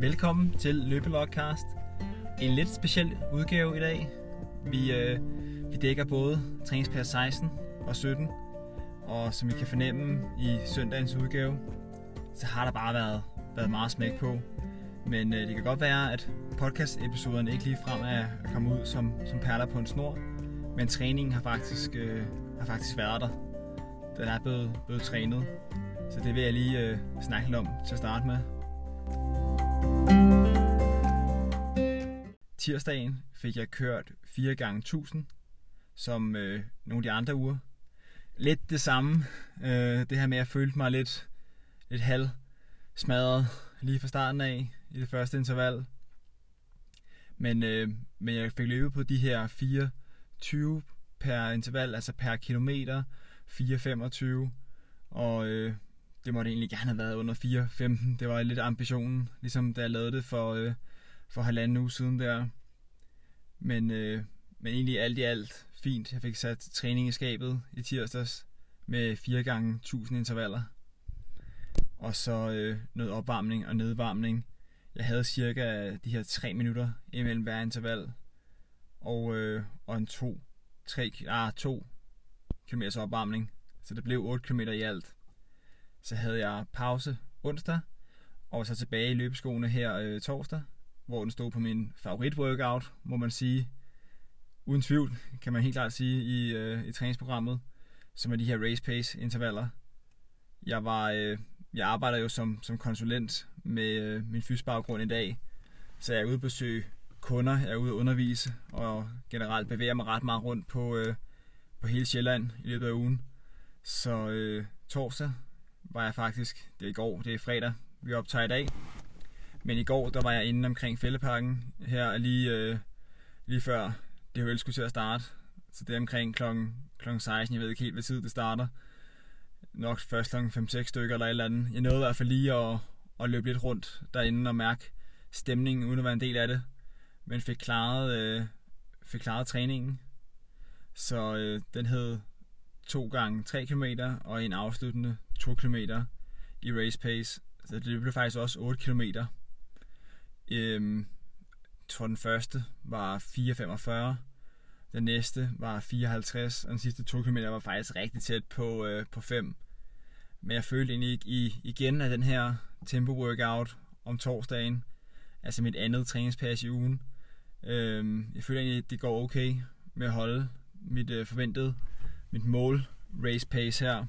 Velkommen til Løbelogcast. En lidt speciel udgave i dag. Vi, øh, vi dækker både træningspas 16 og 17. Og som I kan fornemme i søndagens udgave, så har der bare været, været meget smæk på. Men øh, det kan godt være, at podcast-episoderne ikke lige frem er at komme ud som, som perler på en snor. Men træningen har faktisk, øh, har faktisk været der. Den er blevet, blevet trænet. Så det vil jeg lige øh, snakke lidt om til at starte med. Tirsdagen fik jeg kørt 4 gange 1000 som øh, nogle af de andre uger. Lidt det samme. Øh, det her med, at jeg følte mig lidt, lidt halv smadret lige fra starten af i det første interval. Men, øh, men jeg fik løbet på de her 420 per interval, altså per kilometer, 425, og øh, det måtte egentlig gerne have været under 4.15. Det var lidt ambitionen, ligesom da jeg lavede det for, øh, for halvanden uge siden der. Men, øh, men egentlig alt i alt fint. Jeg fik sat træning i skabet i tirsdags med 4 gange 1000 intervaller. Og så øh, noget opvarmning og nedvarmning. Jeg havde cirka de her 3 minutter imellem hver interval. Og, øh, og en 2, 3, ah, 2 km opvarmning. Så det blev 8 km i alt. Så havde jeg pause onsdag, og så tilbage i løbeskoene her øh, torsdag, hvor den stod på min favorit workout, må man sige. Uden tvivl, kan man helt klart sige, i, øh, i træningsprogrammet, som er de her race pace intervaller. Jeg var, øh, jeg arbejder jo som, som konsulent med øh, min fysbaggrund i dag, så jeg er ude at besøge kunder, jeg er ude at undervise, og generelt bevæger mig ret meget rundt på, øh, på hele Sjælland i løbet af ugen. Så øh, torsdag var jeg faktisk, det er i går, det er fredag, vi optager i dag. Men i går, der var jeg inde omkring fældeparken, her lige, øh, lige før det jo skulle til at starte. Så det er omkring klokken, klokken 16, jeg ved ikke helt, hvad tid det starter. Nok først klokken 5-6 stykker eller et eller andet. Jeg nåede i hvert fald lige at, at løbe lidt rundt derinde og mærke stemningen, uden at være en del af det. Men fik klaret, øh, fik klaret træningen. Så øh, den hed 2 gange 3 km og en afsluttende 2 km i race pace. Så det blev faktisk også 8 km. Øhm, jeg tror den første var 4,45. Den næste var 54, og den sidste 2 km var faktisk rigtig tæt på, øh, på 5. Men jeg følte egentlig i, igen at den her tempo workout om torsdagen, altså mit andet træningspas i ugen. øh, jeg føler egentlig, at det går okay med at holde mit øh, forventede, mit mål race pace her.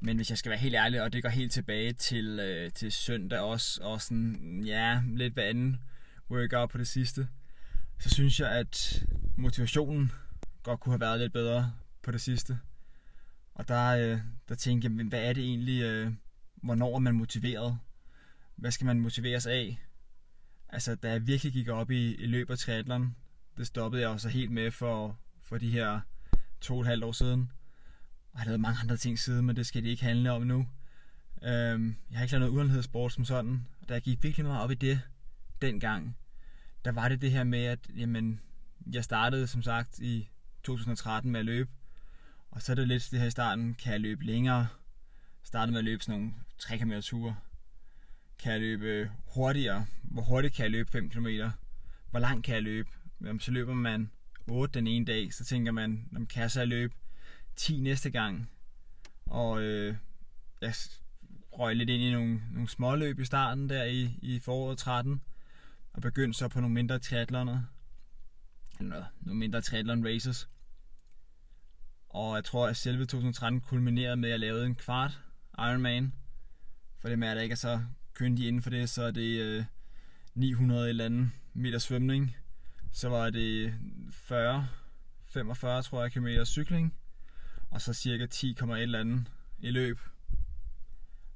Men hvis jeg skal være helt ærlig, og det går helt tilbage til, øh, til søndag også, og sådan, ja, lidt hver anden workout på det sidste, så synes jeg, at motivationen godt kunne have været lidt bedre på det sidste. Og der, øh, der tænkte jeg, hvad er det egentlig, øh, hvornår er man motiveret? Hvad skal man motiveres af? Altså, da jeg virkelig gik op i, i løb og triathlon, det stoppede jeg også helt med for, for de her to og et halvt år siden. Og jeg har lavet mange andre ting siden, men det skal det ikke handle om nu. Øhm, jeg har ikke lavet noget udenhedssport som sådan. Og da jeg gik virkelig meget op i det dengang, der var det det her med, at jamen, jeg startede som sagt i 2013 med at løbe. Og så er det lidt det her i starten, kan jeg løbe længere? Startede med at løbe sådan nogle 3 km ture. Kan jeg løbe øh, hurtigere? Hvor hurtigt kan jeg løbe 5 km? Hvor langt kan jeg løbe? Jamen, så løber man 8 den ene dag, så tænker man, om kan jeg så løbe 10 næste gang? Og øh, jeg røg lidt ind i nogle, nogle småløb i starten der i, i foråret 13, og begyndte så på nogle mindre triathloner, eller nogle mindre triathlon races. Og jeg tror, at selve 2013 kulminerede med, at jeg lavede en kvart Ironman. For det med, at jeg ikke er så kyndig inden for det, så er det øh, 900 eller andet meter svømning. Så var det 40, 45 tror jeg km cykling. Og så cirka 10, eller andet i løb.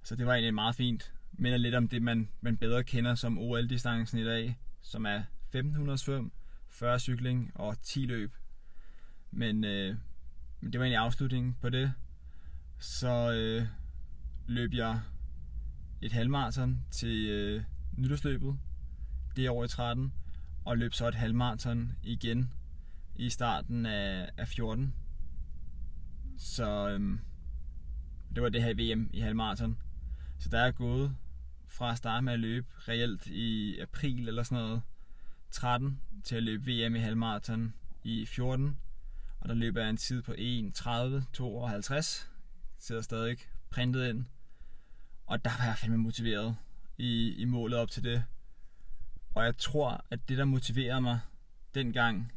Så det var egentlig meget fint. Men lidt om det, man, man bedre kender som OL-distancen i dag, som er 1500 svøm, 40 cykling og 10 løb. Men, øh, men det var egentlig afslutningen på det. Så øh, løb jeg et halvmarathon til øh, nytårsløbet det år i 13, og løb så et halvmarathon igen i starten af, af 14. Så øhm, det var det her VM i halvmarathon. Så der er gået fra at starte med at løbe reelt i april eller sådan noget 13 til at løbe VM i halvmarathon i 14. Og der løber jeg en tid på 1.30, 52. Sidder stadig printet ind. Og der var jeg fandme motiveret i, i målet op til det. Og jeg tror, at det der motiverede mig dengang,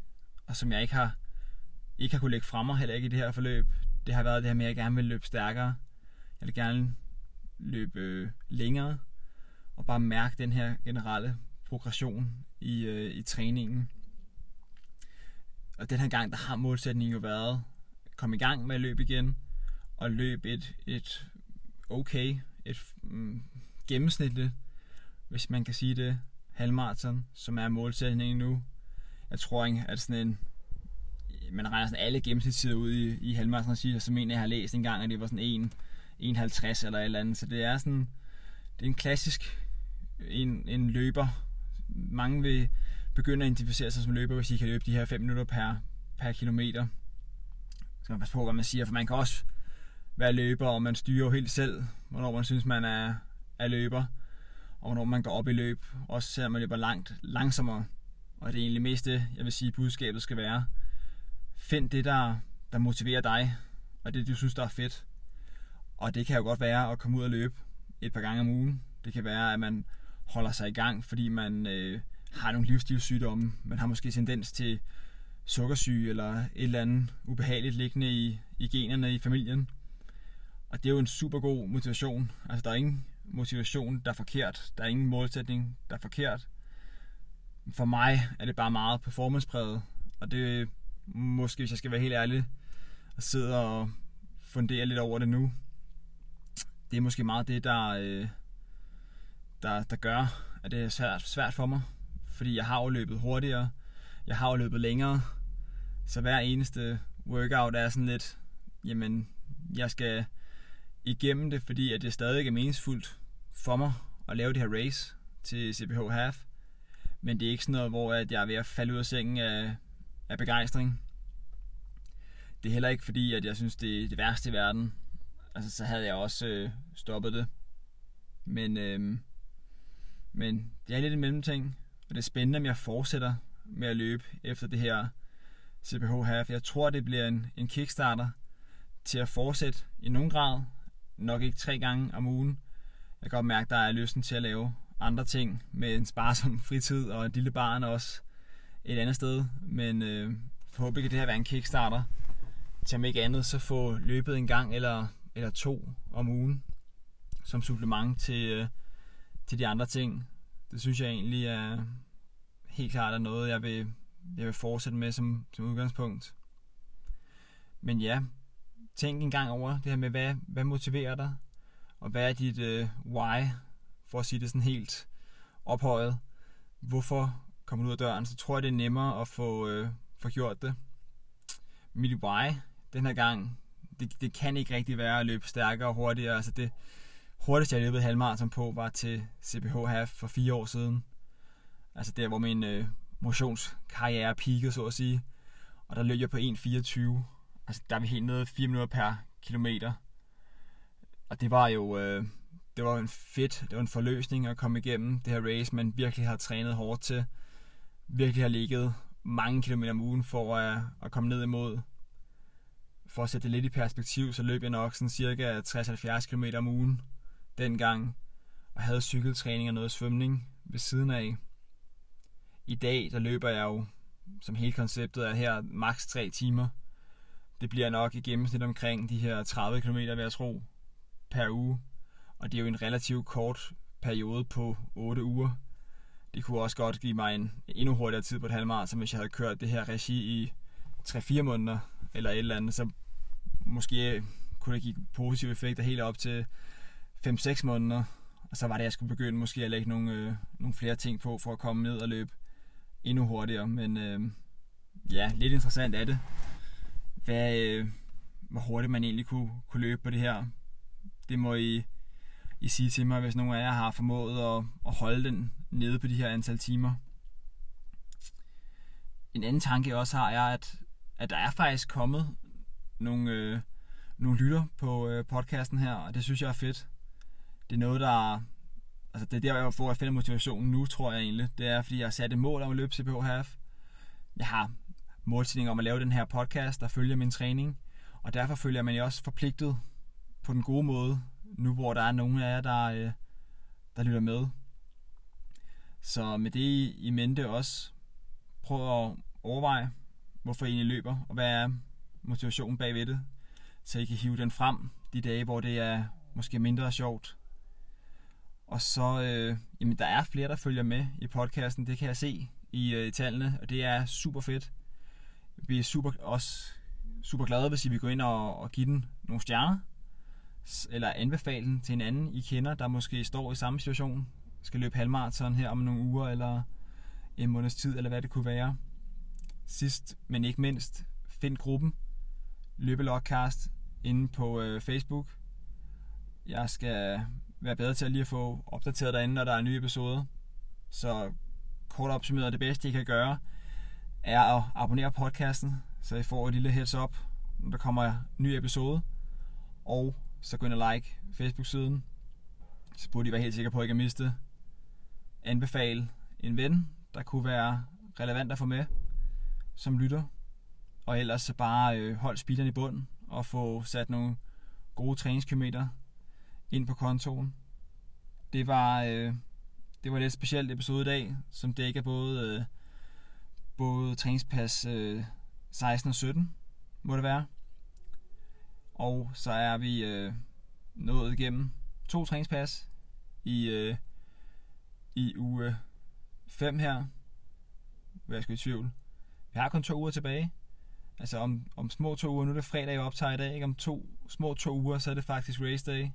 og som jeg ikke har, ikke har kunne lægge frem mig, heller ikke i det her forløb, det har været det her med, at jeg gerne vil løbe stærkere. Jeg vil gerne løbe øh, længere, og bare mærke den her generelle progression i, øh, i træningen. Og den her gang, der har målsætningen jo været at komme i gang med at løbe igen, og løbe et, et okay, et mm, gennemsnitligt, hvis man kan sige det, halvmarathon, som er målsætningen nu. Jeg tror ikke, at sådan en man regner sådan alle gennemsnitstider ud i, i halvmarathon, så mener jeg har læst en gang, at det var sådan 1, 1,50 eller et eller andet. Så det er sådan, det er en klassisk en, en løber. Mange vil begynde at identificere sig som løber, hvis de kan løbe de her 5 minutter per, per kilometer. Så skal man passe på, hvad man siger, for man kan også være løber, og man styrer jo helt selv, hvornår man synes, man er, er løber, og hvornår man går op i løb, også selvom man løber langt langsommere. Og det er egentlig mest det, jeg vil sige, budskabet skal være. Find det, der, der motiverer dig, og det, du synes, der er fedt. Og det kan jo godt være at komme ud og løbe et par gange om ugen. Det kan være, at man holder sig i gang, fordi man øh, har nogle livsstilssygdomme. Man har måske tendens til sukkersyge eller et eller andet ubehageligt liggende i, i generne i familien. Og det er jo en super god motivation. Altså, der er ingen motivation, der er forkert. Der er ingen målsætning, der er forkert. For mig er det bare meget performancepræget. Og det måske, hvis jeg skal være helt ærlig, og sidde og fundere lidt over det nu. Det er måske meget det, der, øh, der, der gør, at det er svært, svært for mig. Fordi jeg har jo løbet hurtigere, jeg har jo løbet længere, så hver eneste workout er sådan lidt, jamen, jeg skal igennem det, fordi at det stadig er meningsfuldt for mig at lave det her race til CPH Half. Men det er ikke sådan noget, hvor at jeg er ved at falde ud af sengen af, af begejstring. Det er heller ikke fordi, at jeg synes, det er det værste i verden. Altså, så havde jeg også øh, stoppet det. Men, øh, men det er lidt en mellemting, og det er spændende, om jeg fortsætter med at løbe efter det her CPH Half. Jeg tror, det bliver en, en kickstarter til at fortsætte i nogen grad. Nok ikke tre gange om ugen. Jeg kan godt mærke, at der er lysten til at lave andre ting med en sparsom fritid og et lille barn også et andet sted. Men øh, forhåbentlig kan det her være en kickstarter til om ikke andet så få løbet en gang eller, eller to om ugen som supplement til, øh, til de andre ting. Det synes jeg egentlig er helt klart er noget, jeg vil, jeg vil fortsætte med som, som udgangspunkt. Men ja, tænk en gang over det her med, hvad, hvad motiverer dig? Og hvad er dit øh, why, for at sige det sådan helt ophøjet? Hvorfor kommer du ud af døren? Så tror jeg, det er nemmere at få, øh, få gjort det. Mit why den her gang, det, det kan ikke rigtig være at løbe stærkere og hurtigere. Altså det hurtigste, jeg løbet halvmarathon på, var til CPH Half for fire år siden. Altså der, hvor min øh, motionskarriere peakede, så at sige. Og der løb jeg på 1.24. Altså der er vi helt nede 4 minutter per kilometer. Og det var jo øh, det var en fedt, det var en forløsning at komme igennem det her race, man virkelig har trænet hårdt til. Virkelig har ligget mange kilometer om ugen for at, at komme ned imod. For at sætte det lidt i perspektiv, så løb jeg nok sådan cirka 60-70 km om ugen dengang. Og havde cykeltræning og noget svømning ved siden af. I dag, der løber jeg jo, som hele konceptet er her, maks 3 timer. Det bliver nok i gennemsnit omkring de her 30 km, vil jeg tro, per uge. Og det er jo en relativt kort periode på 8 uger. Det kunne også godt give mig en endnu hurtigere tid på et halvmarathon, hvis jeg havde kørt det her regi i 3-4 måneder, eller et eller andet, så måske kunne det give positive effekter helt op til 5-6 måneder. Og så var det, at jeg skulle begynde måske at lægge nogle, øh, nogle flere ting på, for at komme ned og løbe endnu hurtigere. Men øh, ja, lidt interessant er det. Hvad, øh, hvor hurtigt man egentlig kunne, kunne løbe på det her. Det må I, I sige til mig, hvis nogen af jer har formået at, at holde den nede på de her antal timer. En anden tanke jeg også har, er, at, at der er faktisk kommet nogle, øh, nogle lytter på øh, podcasten her, og det synes jeg er fedt. Det er noget, der altså det er der, jeg får at finde motivationen nu, tror jeg egentlig. Det er, fordi jeg har sat et mål om at løbe CPH Half. Jeg har målsætning om at lave den her podcast, der følger min træning. Og derfor føler man jo også forpligtet på den gode måde, nu hvor der er nogle af jer, der, øh, der lytter med. Så med det i mente også, prøv at overveje, hvorfor I egentlig løber, og hvad er motivationen bagved det, så I kan hive den frem de dage, hvor det er måske mindre sjovt. Og så, øh, jamen der er flere, der følger med i podcasten, det kan jeg se i, øh, i tallene, og det er super fedt. Vi er super, også super glade, hvis I vil gå ind og, og give den nogle stjerner, eller anbefale den til en anden, I kender, der måske står i samme situation, skal løbe halvmarathon her om nogle uger, eller en måneds tid, eller hvad det kunne være. Sidst, men ikke mindst, find gruppen Løbelogcast inde på øh, Facebook. Jeg skal være bedre til at lige at få opdateret derinde, når der er nye episoder. Så kort opsummeret, det bedste I kan gøre, er at abonnere på podcasten, så I får et lille heads up, når der kommer en ny episode. Og så gå ind og like Facebook-siden. Så burde I være helt sikre på, at I ikke har mistet. Anbefale en ven, der kunne være relevant at få med som lytter. Og ellers så bare øh, hold speederen i bunden og få sat nogle gode træningskilometer ind på kontoen. Det var, øh, det var lidt specielt episode i dag, som dækker både, øh, både træningspas øh, 16 og 17, må det være. Og så er vi øh, nået igennem to træningspas i, øh, i uge 5 her. Hvad jeg skal i tvivl. Vi har kun to uger tilbage. Altså om, om små to uger, nu er det fredag, jeg optager i dag, ikke? om to, små to uger, så er det faktisk race day.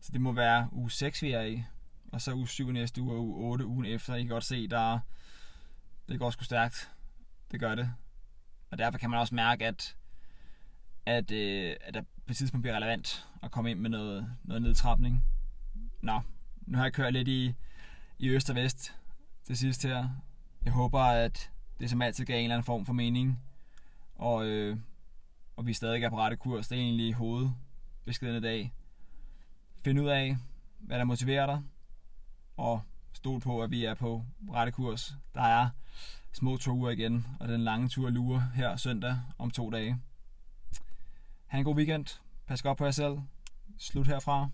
Så det må være uge 6, vi er i. Og så uge 7 næste uge, og uge 8 ugen efter. I kan godt se, der det går sgu stærkt. Det gør det. Og derfor kan man også mærke, at, at, øh, at der på et tidspunkt bliver relevant at komme ind med noget, noget nedtrapning. Nå, nu har jeg kørt lidt i, i øst og vest det sidste her. Jeg håber, at det som altid gav en eller anden form for mening. Og, øh, og vi stadig er på rette kurs. Det er egentlig hovedbeskeden i dag. Find ud af, hvad der motiverer dig. Og stol på, at vi er på rette kurs. Der er små to uger igen, og den lange tur lurer her søndag om to dage. Ha' en god weekend. Pas godt på jer selv. Slut herfra.